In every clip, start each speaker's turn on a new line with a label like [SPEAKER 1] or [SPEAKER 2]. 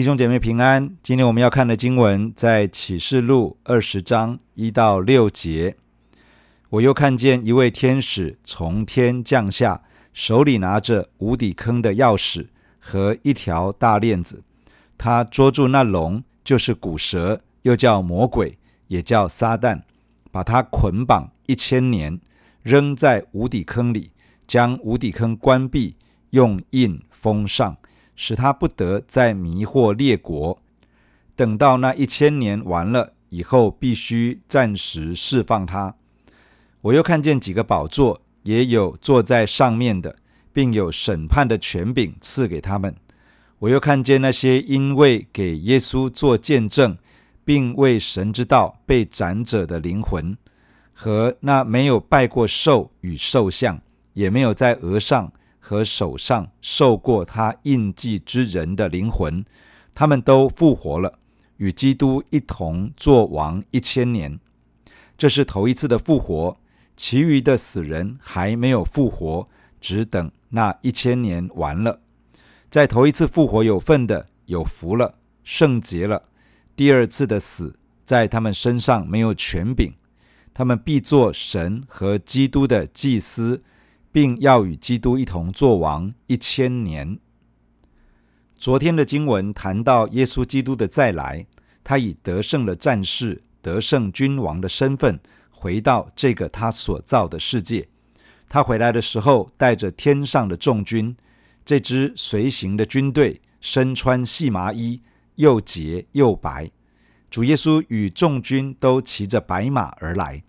[SPEAKER 1] 弟兄姐妹平安，今天我们要看的经文在启示录二十章一到六节。我又看见一位天使从天降下，手里拿着无底坑的钥匙和一条大链子。他捉住那龙，就是古蛇，又叫魔鬼，也叫撒旦，把他捆绑一千年，扔在无底坑里，将无底坑关闭，用印封上。使他不得再迷惑列国，等到那一千年完了以后，必须暂时释放他。我又看见几个宝座，也有坐在上面的，并有审判的权柄赐给他们。我又看见那些因为给耶稣做见证，并为神之道被斩者的灵魂，和那没有拜过兽与兽像，也没有在额上。和手上受过他印记之人的灵魂，他们都复活了，与基督一同作王一千年。这是头一次的复活，其余的死人还没有复活，只等那一千年完了。在头一次复活有份的有福了，圣洁了。第二次的死在他们身上没有权柄，他们必做神和基督的祭司。并要与基督一同作王一千年。昨天的经文谈到耶稣基督的再来，他以得胜的战士、得胜君王的身份回到这个他所造的世界。他回来的时候，带着天上的众军，这支随行的军队身穿细麻衣，又洁又白。主耶稣与众军都骑着白马而来。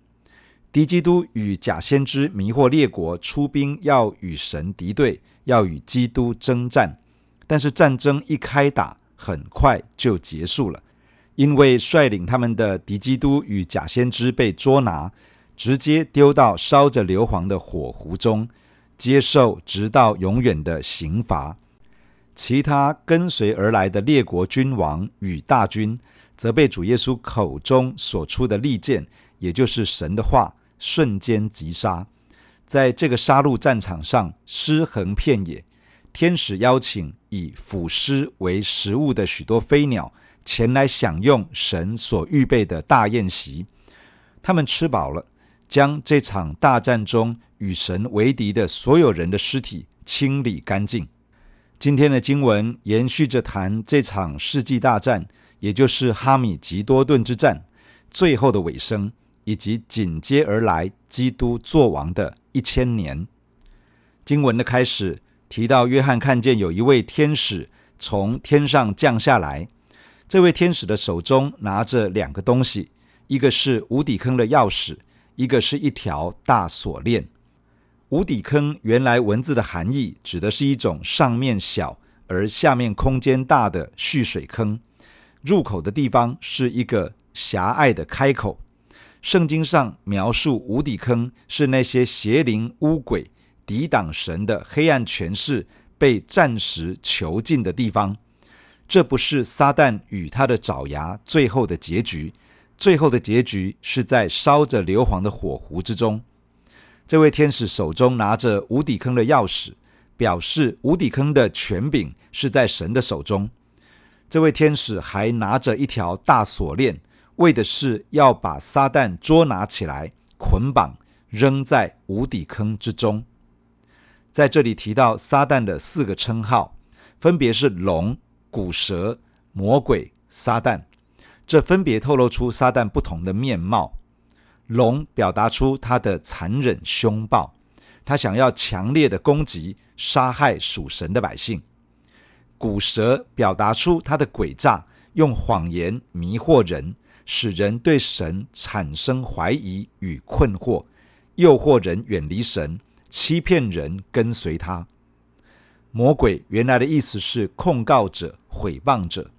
[SPEAKER 1] 敌基督与假先知迷惑列国，出兵要与神敌对，要与基督征战。但是战争一开打，很快就结束了，因为率领他们的敌基督与假先知被捉拿，直接丢到烧着硫磺的火湖中，接受直到永远的刑罚。其他跟随而来的列国君王与大军，则被主耶稣口中所出的利剑，也就是神的话。瞬间击杀，在这个杀戮战场上尸横遍野。天使邀请以腐尸为食物的许多飞鸟前来享用神所预备的大宴席。他们吃饱了，将这场大战中与神为敌的所有人的尸体清理干净。今天的经文延续着谈这场世纪大战，也就是哈米吉多顿之战最后的尾声。以及紧接而来，基督作王的一千年。经文的开始提到，约翰看见有一位天使从天上降下来。这位天使的手中拿着两个东西，一个是无底坑的钥匙，一个是一条大锁链。无底坑原来文字的含义指的是一种上面小而下面空间大的蓄水坑，入口的地方是一个狭隘的开口。圣经上描述无底坑是那些邪灵污鬼抵挡神的黑暗权势被暂时囚禁的地方。这不是撒旦与他的爪牙最后的结局，最后的结局是在烧着硫磺的火湖之中。这位天使手中拿着无底坑的钥匙，表示无底坑的权柄是在神的手中。这位天使还拿着一条大锁链。为的是要把撒旦捉拿起来，捆绑扔在无底坑之中。在这里提到撒旦的四个称号，分别是龙、古蛇、魔鬼、撒旦。这分别透露出撒旦不同的面貌。龙表达出他的残忍凶暴，他想要强烈的攻击、杀害属神的百姓。古蛇表达出他的诡诈，用谎言迷惑人。使人对神产生怀疑与困惑，诱惑人远离神，欺骗人跟随他。魔鬼原来的意思是控告者、毁谤者。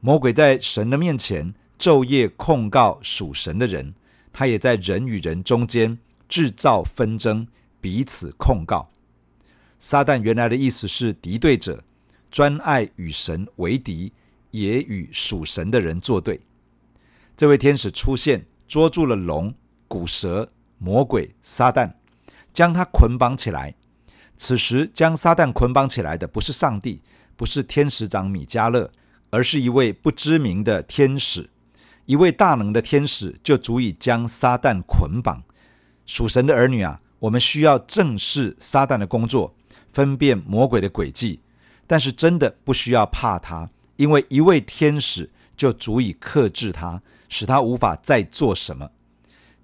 [SPEAKER 1] 魔鬼在神的面前昼夜控告属神的人，他也在人与人中间制造纷争，彼此控告。撒旦原来的意思是敌对者，专爱与神为敌，也与属神的人作对。这位天使出现，捉住了龙、古蛇、魔鬼、撒旦，将他捆绑起来。此时将撒旦捆绑起来的不是上帝，不是天使长米迦勒，而是一位不知名的天使。一位大能的天使就足以将撒旦捆绑。属神的儿女啊，我们需要正视撒旦的工作，分辨魔鬼的诡计。但是真的不需要怕他，因为一位天使就足以克制他，使他无法再做什么。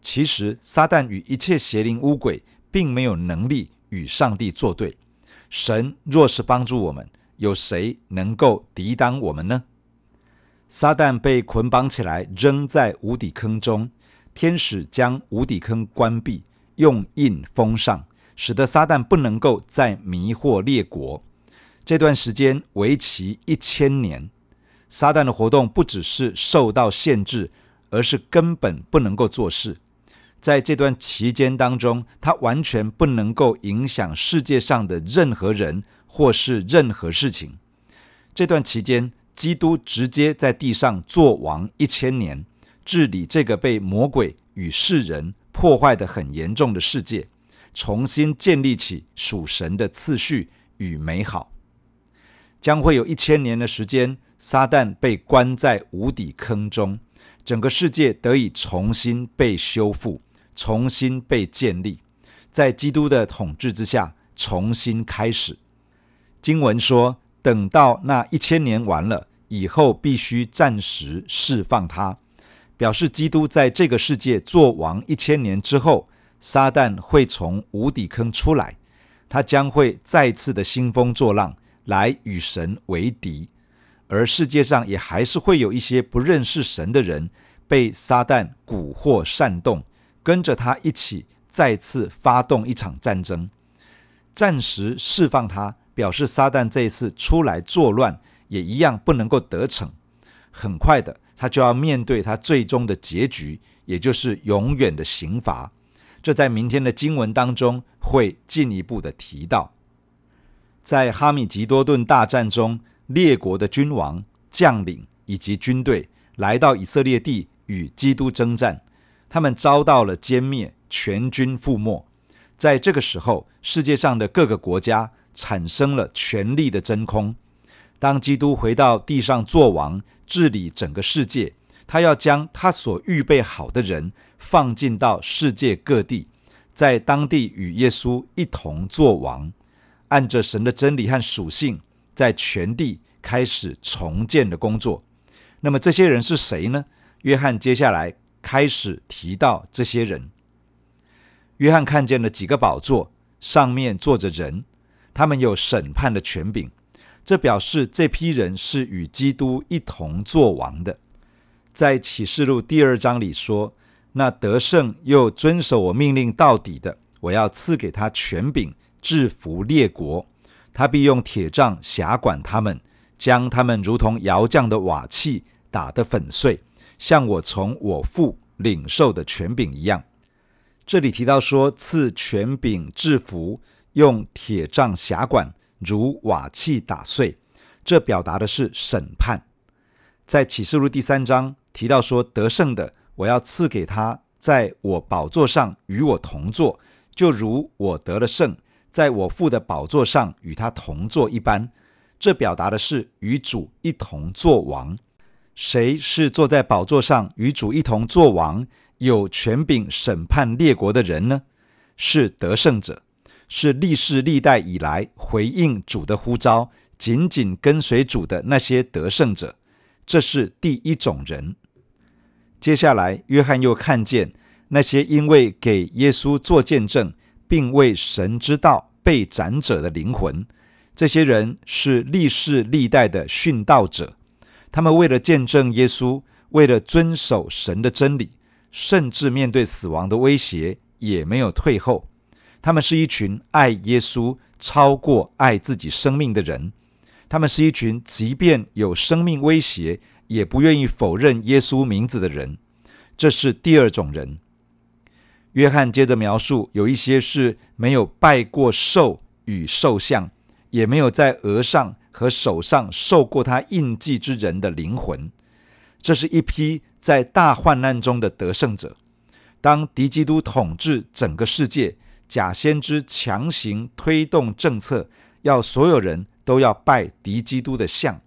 [SPEAKER 1] 其实撒旦与一切邪灵污鬼并没有能力与上帝作对。神若是帮助我们，有谁能够抵挡我们呢？撒旦被捆绑起来，扔在无底坑中。天使将无底坑关闭，用印封上，使得撒旦不能够再迷惑列国。这段时间为期一千年。撒旦的活动不只是受到限制，而是根本不能够做事。在这段期间当中，他完全不能够影响世界上的任何人或是任何事情。这段期间，基督直接在地上作王一千年，治理这个被魔鬼与世人破坏得很严重的世界，重新建立起属神的次序与美好。将会有一千年的时间，撒旦被关在无底坑中，整个世界得以重新被修复，重新被建立，在基督的统治之下重新开始。经文说，等到那一千年完了以后，必须暂时释放他，表示基督在这个世界做王一千年之后，撒旦会从无底坑出来，他将会再次的兴风作浪来与神为敌，而世界上也还是会有一些不认识神的人被撒旦蛊惑煽动，跟着他一起再次发动一场战争，暂时释放他。表示撒旦这一次出来作乱，也一样不能够得逞。很快的，他就要面对他最终的结局，也就是永远的刑罚。这在明天的经文当中会进一步的提到。在哈米吉多顿大战中，列国的君王、将领以及军队来到以色列地与基督征战，他们遭到了歼灭，全军覆没。在这个时候，世界上的各个国家。产生了权力的真空。当基督回到地上作王，治理整个世界，他要将他所预备好的人放进到世界各地，在当地与耶稣一同作王，按着神的真理和属性，在全地开始重建的工作。那么这些人是谁呢？约翰接下来开始提到这些人。约翰看见了几个宝座，上面坐着人。他们有审判的权柄，这表示这批人是与基督一同作王的。在启示录第二章里说：“那得胜又遵守我命令到底的，我要赐给他权柄，制服列国。他必用铁杖辖管他们，将他们如同窑匠的瓦器打得粉碎，像我从我父领受的权柄一样。”这里提到说赐权柄制服。用铁杖辖管，如瓦器打碎，这表达的是审判。在启示录第三章提到说，得胜的，我要赐给他，在我宝座上与我同坐，就如我得了胜，在我父的宝座上与他同坐一般。这表达的是与主一同作王。谁是坐在宝座上与主一同作王，有权柄审判列国的人呢？是得胜者。是历世历代以来回应主的呼召，紧紧跟随主的那些得胜者，这是第一种人。接下来，约翰又看见那些因为给耶稣做见证，并为神之道被斩者的灵魂。这些人是历世历代的殉道者，他们为了见证耶稣，为了遵守神的真理，甚至面对死亡的威胁，也没有退后。他们是一群爱耶稣超过爱自己生命的人，他们是一群即便有生命威胁也不愿意否认耶稣名字的人。这是第二种人。约翰接着描述，有一些是没有拜过兽与兽像，也没有在额上和手上受过他印记之人的灵魂。这是一批在大患难中的得胜者。当敌基督统治整个世界。假先知强行推动政策，要所有人都要拜敌基督的像，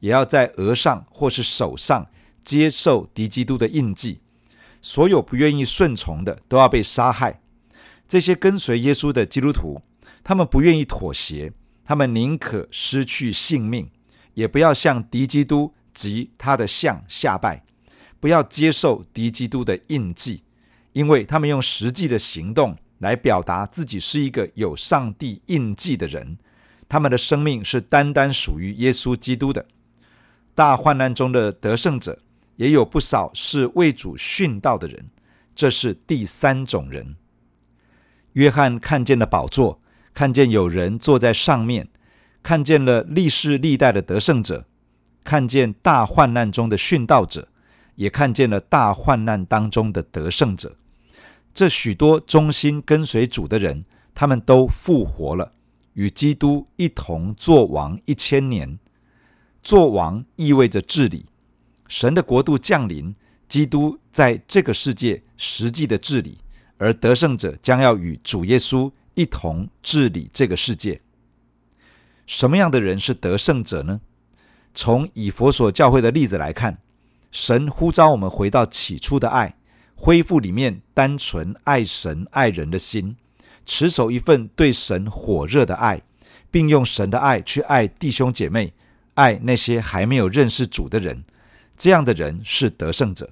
[SPEAKER 1] 也要在额上或是手上接受敌基督的印记。所有不愿意顺从的，都要被杀害。这些跟随耶稣的基督徒，他们不愿意妥协，他们宁可失去性命，也不要向敌基督及他的像下拜，不要接受敌基督的印记，因为他们用实际的行动来表达自己是一个有上帝印记的人。他们的生命是单单属于耶稣基督的。大患难中的得胜者，也有不少是为主殉道的人，这是第三种人。约翰看见了宝座，看见有人坐在上面，看见了历世历代的得胜者，看见大患难中的殉道者，也看见了大患难当中的得胜者。这许多忠心跟随主的人，他们都复活了。与基督一同作王一千年，作王意味着治理，神的国度降临，基督在这个世界实际的治理，而得胜者将要与主耶稣一同治理这个世界。什么样的人是得胜者呢？从以佛所教会的例子来看，神呼召我们回到起初的爱，恢复里面单纯爱神爱人的心。持守一份对神火热的爱，并用神的爱去爱弟兄姐妹，爱那些还没有认识主的人，这样的人是得胜者。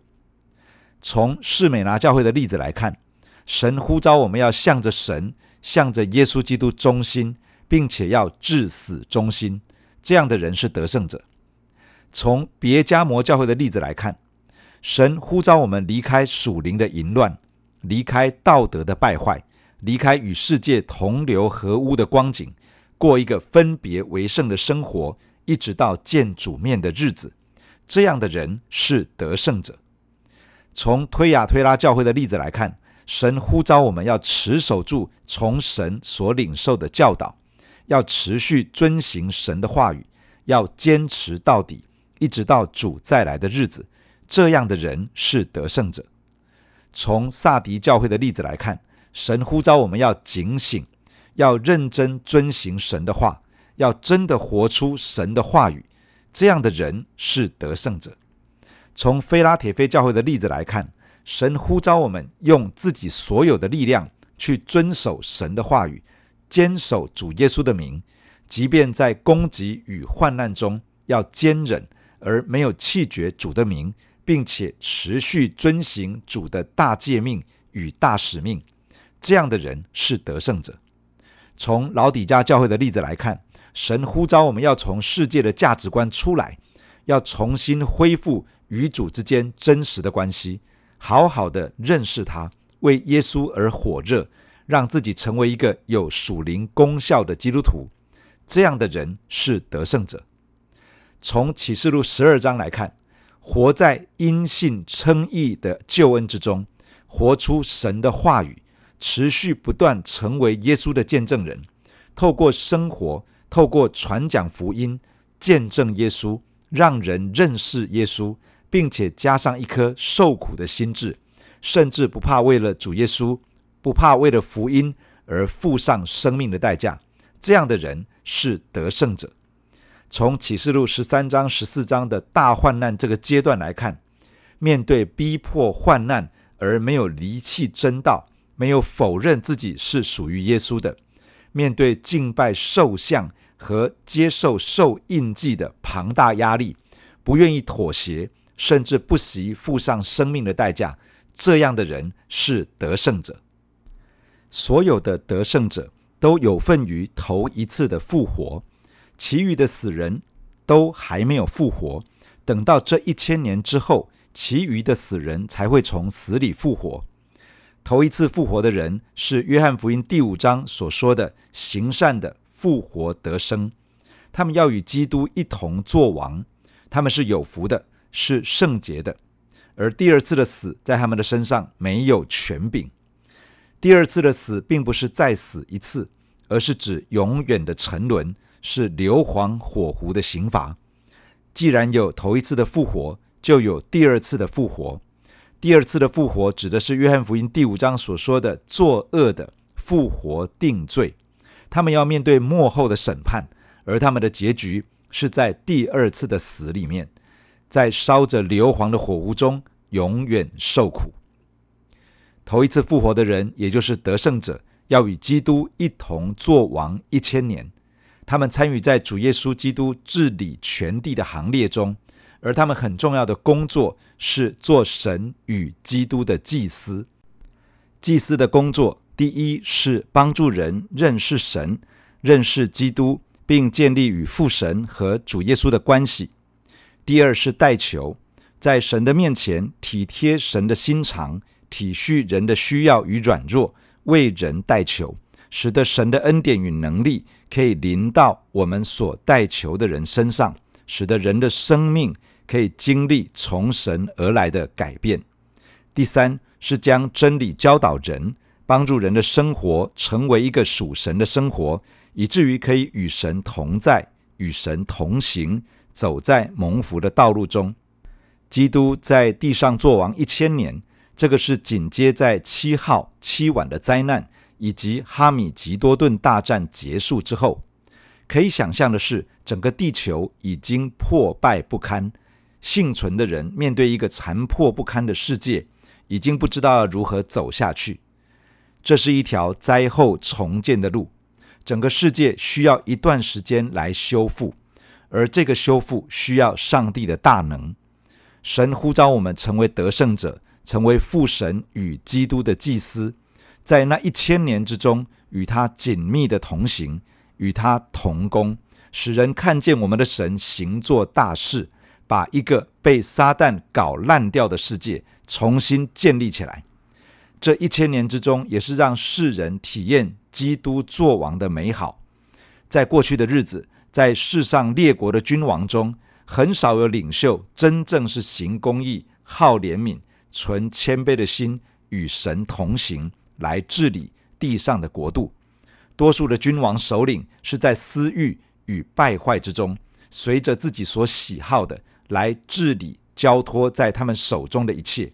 [SPEAKER 1] 从士美拿教会的例子来看，神呼召我们要向着神、向着耶稣基督忠心，并且要至死忠心，这样的人是得胜者。从别迦摩教会的例子来看，神呼召我们离开属灵的淫乱，离开道德的败坏。离开与世界同流合污的光景，过一个分别为圣的生活，一直到见主面的日子，这样的人是得胜者。从推雅推拉教会的例子来看，神呼召我们要持守住从神所领受的教导，要持续遵行神的话语，要坚持到底，一直到主再来的日子，这样的人是得胜者。从撒迪教会的例子来看。神呼召我们要警醒，要认真遵行神的话，要真的活出神的话语。这样的人是得胜者。从菲拉铁非教会的例子来看，神呼召我们用自己所有的力量去遵守神的话语，坚守主耶稣的名，即便在攻击与患难中，要坚忍而没有弃绝主的名，并且持续遵行主的大诫命与大使命。这样的人是得胜者。从老底嘉教会的例子来看，神呼召我们要从世界的价值观出来，要重新恢复与主之间真实的关系，好好的认识他，为耶稣而火热，让自己成为一个有属灵功效的基督徒。这样的人是得胜者。从启示录十二章来看，活在因信称义的救恩之中，活出神的话语。持续不断成为耶稣的见证人，透过生活，透过传讲福音，见证耶稣，让人认识耶稣，并且加上一颗受苦的心志，甚至不怕为了主耶稣，不怕为了福音而付上生命的代价。这样的人是得胜者。从启示录十三章、十四章的大患难这个阶段来看，面对逼迫患难而没有离弃真道。没有否认自己是属于耶稣的，面对敬拜兽像和接受受印记的庞大压力，不愿意妥协，甚至不惜付上生命的代价，这样的人是得胜者。所有的得胜者都有份于头一次的复活，其余的死人都还没有复活。等到这一千年之后，其余的死人才会从死里复活。头一次复活的人是约翰福音第五章所说的行善的复活得生，他们要与基督一同作王，他们是有福的，是圣洁的。而第二次的死在他们的身上没有权柄。第二次的死并不是再死一次，而是指永远的沉沦，是硫磺火湖的刑罚。既然有头一次的复活，就有第二次的复活。第二次的复活指的是约翰福音第五章所说的作恶的复活定罪，他们要面对末后的审判，而他们的结局是在第二次的死里面，在烧着硫磺的火炉中永远受苦。头一次复活的人，也就是得胜者，要与基督一同作王一千年。他们参与在主耶稣基督治理全地的行列中，而他们很重要的工作是做神与基督的祭司。祭司的工作，第一是帮助人认识神、认识基督，并建立与父神和主耶稣的关系；第二是代求，在神的面前体贴神的心肠，体恤人的需要与软弱，为人代求，使得神的恩典与能力可以临到我们所代求的人身上，使得人的生命可以经历从神而来的改变；第三。是将真理教导人，帮助人的生活成为一个属神的生活，以至于可以与神同在、与神同行，走在蒙福的道路中。基督在地上作王一千年，这个是紧接在七号七晚的灾难以及哈米吉多顿大战结束之后。可以想象的是，整个地球已经破败不堪，幸存的人面对一个残破不堪的世界。已经不知道如何走下去，这是一条灾后重建的路，整个世界需要一段时间来修复，而这个修复需要上帝的大能。神呼召我们成为得胜者，成为父神与基督的祭司，在那一千年之中与他紧密的同行，与他同工，使人看见我们的神行作大事，把一个被撒旦搞烂掉的世界。重新建立起来，这一千年之中，也是让世人体验基督作王的美好。在过去的日子，在世上列国的君王中，很少有领袖真正是行公义、好怜悯、存谦卑的心，与神同行来治理地上的国度。多数的君王首领是在私欲与败坏之中，随着自己所喜好的来治理。交托在他们手中的一切，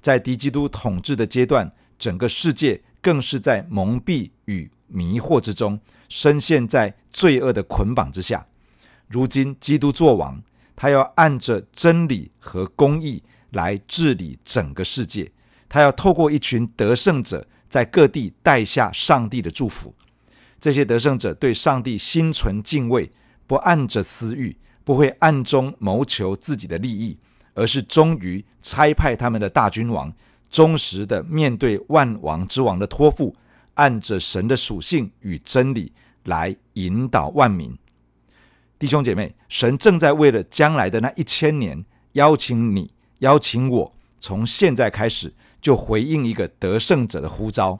[SPEAKER 1] 在敌基督统治的阶段，整个世界更是在蒙蔽与迷惑之中，深陷在罪恶的捆绑之下。如今基督作王，他要按着真理和公义来治理整个世界，他要透过一群得胜者，在各地带下上帝的祝福。这些得胜者对上帝心存敬畏，不按着私欲，不会暗中谋求自己的利益。而是忠于差派他们的大君王，忠实的面对万王之王的托付，按着神的属性与真理来引导万民。弟兄姐妹，神正在为了将来的那一千年，邀请你，邀请我，从现在开始就回应一个得胜者的呼召。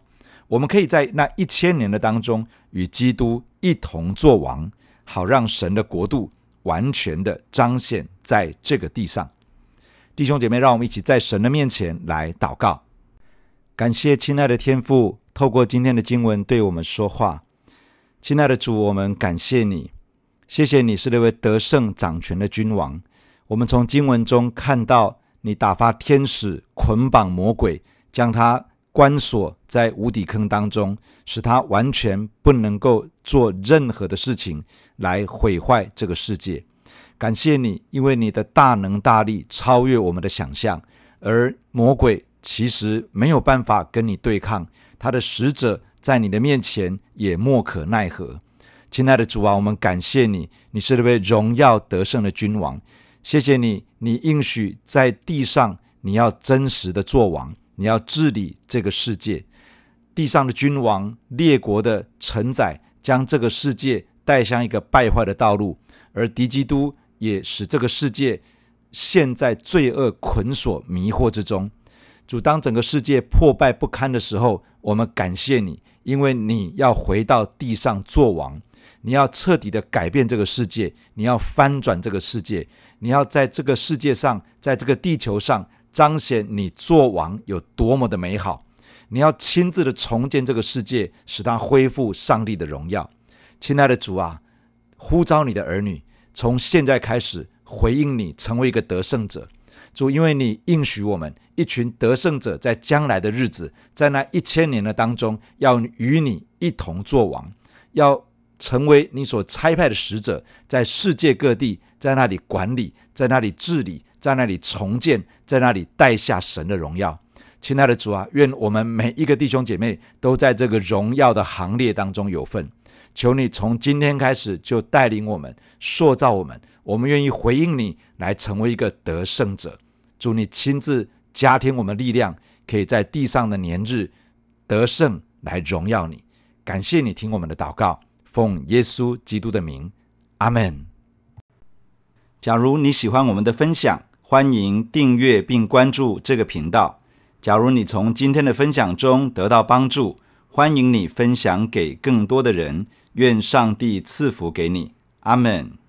[SPEAKER 1] 我们可以在那一千年的当中，与基督一同作王，好让神的国度完全的彰显在这个地上。弟兄姐妹，让我们一起在神的面前来祷告，感谢亲爱的天父，透过今天的经文对我们说话。亲爱的主，我们感谢你，谢谢你是那位得胜掌权的君王。我们从经文中看到你打发天使捆绑魔鬼，将他关锁在无底坑当中，使他完全不能够做任何的事情来毁坏这个世界。感谢你，因为你的大能大力超越我们的想象，而魔鬼其实没有办法跟你对抗，他的使者在你的面前也莫可奈何。亲爱的主啊，我们感谢你，你是那位荣耀得胜的君王。谢谢你，你应许在地上你要真实的作王，你要治理这个世界。地上的君王、列国的承载，将这个世界带向一个败坏的道路，而敌基督。也使这个世界陷在罪恶捆锁迷惑之中。主，当整个世界破败不堪的时候，我们感谢你，因为你要回到地上作王，你要彻底的改变这个世界，你要翻转这个世界，你要在这个世界上，在这个地球上彰显你作王有多么的美好。你要亲自的重建这个世界，使它恢复上帝的荣耀。亲爱的主啊，呼召你的儿女。从现在开始回应你，成为一个得胜者，主，因为你应许我们一群得胜者，在将来的日子，在那一千年的当中，要与你一同作王，要成为你所差派的使者，在世界各地，在那里管理，在那里治理，在那里重建，在那里带下神的荣耀。亲爱的主啊，愿我们每一个弟兄姐妹都在这个荣耀的行列当中有份。求你从今天开始就带领我们，塑造我们。我们愿意回应你，来成为一个得胜者。祝你亲自加添我们力量，可以在地上的年日得胜，来荣耀你。感谢你听我们的祷告，奉耶稣基督的名，阿门。假如你喜欢我们的分享，欢迎订阅并关注这个频道。假如你从今天的分享中得到帮助，欢迎你分享给更多的人。愿上帝赐福给你，阿门。